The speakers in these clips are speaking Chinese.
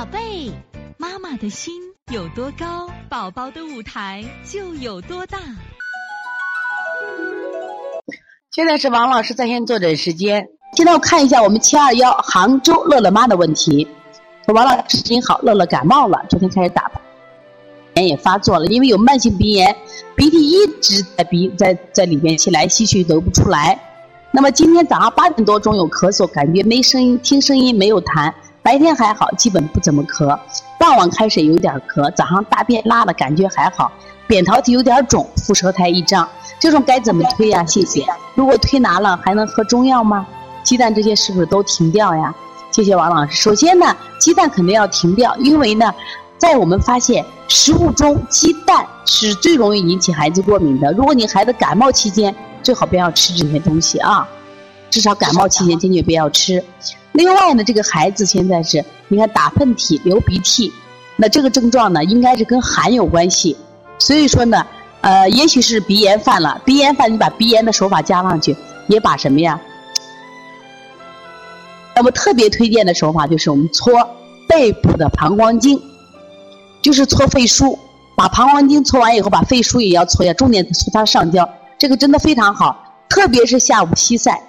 宝贝，妈妈的心有多高，宝宝的舞台就有多大。现在是王老师在线坐诊时间。现在我看一下我们七二幺杭州乐乐妈的问题。王老师您好，乐乐感冒了，昨天开始打喷炎也发作了，因为有慢性鼻炎，鼻涕一直在鼻在在里面吸来吸去流不出来。那么今天早上八点多钟有咳嗽，感觉没声音，听声音没有痰。白天还好，基本不怎么咳。傍晚开始有点咳，早上大便拉了，感觉还好。扁桃体有点肿，腹舌苔一张，这种该怎么推呀？谢谢。如果推拿了，还能喝中药吗？鸡蛋这些是不是都停掉呀？谢谢王老师。首先呢，鸡蛋肯定要停掉，因为呢，在我们发现食物中，鸡蛋是最容易引起孩子过敏的。如果你孩子感冒期间，最好不要吃这些东西啊，至少感冒期间坚决不要吃。另外呢，这个孩子现在是，你看打喷嚏、流鼻涕，那这个症状呢，应该是跟寒有关系。所以说呢，呃，也许是鼻炎犯了。鼻炎犯，你把鼻炎的手法加上去，也把什么呀？那么特别推荐的手法就是我们搓背部的膀胱经，就是搓肺腧，把膀胱经搓完以后，把肺腧也要搓一下，重点搓它上焦，这个真的非常好，特别是下午西晒。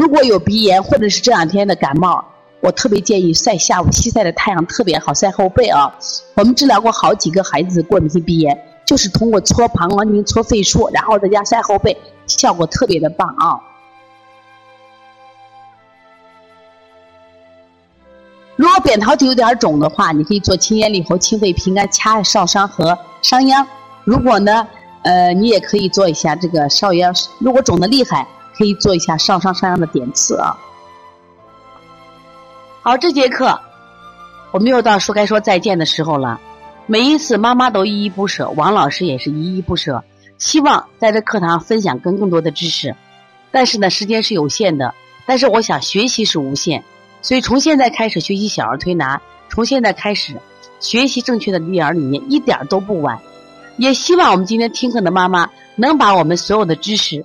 如果有鼻炎或者是这两天的感冒，我特别建议晒下午西晒的太阳特别好，晒后背啊。我们治疗过好几个孩子过敏性鼻炎，就是通过搓膀胱经、搓肺腧，然后在家晒后背，效果特别的棒啊。如果扁桃体有点肿的话，你可以做清咽利喉、清肺平肝、掐少商和商鞅。如果呢，呃，你也可以做一下这个少阳。如果肿的厉害。可以做一下上上上样的点刺啊。好，这节课我们又到说该说再见的时候了。每一次妈妈都依依不舍，王老师也是依依不舍。希望在这课堂分享更更多的知识，但是呢，时间是有限的。但是我想学习是无限，所以从现在开始学习小儿推拿，从现在开始学习正确的育儿理念，一点都不晚。也希望我们今天听课的妈妈能把我们所有的知识。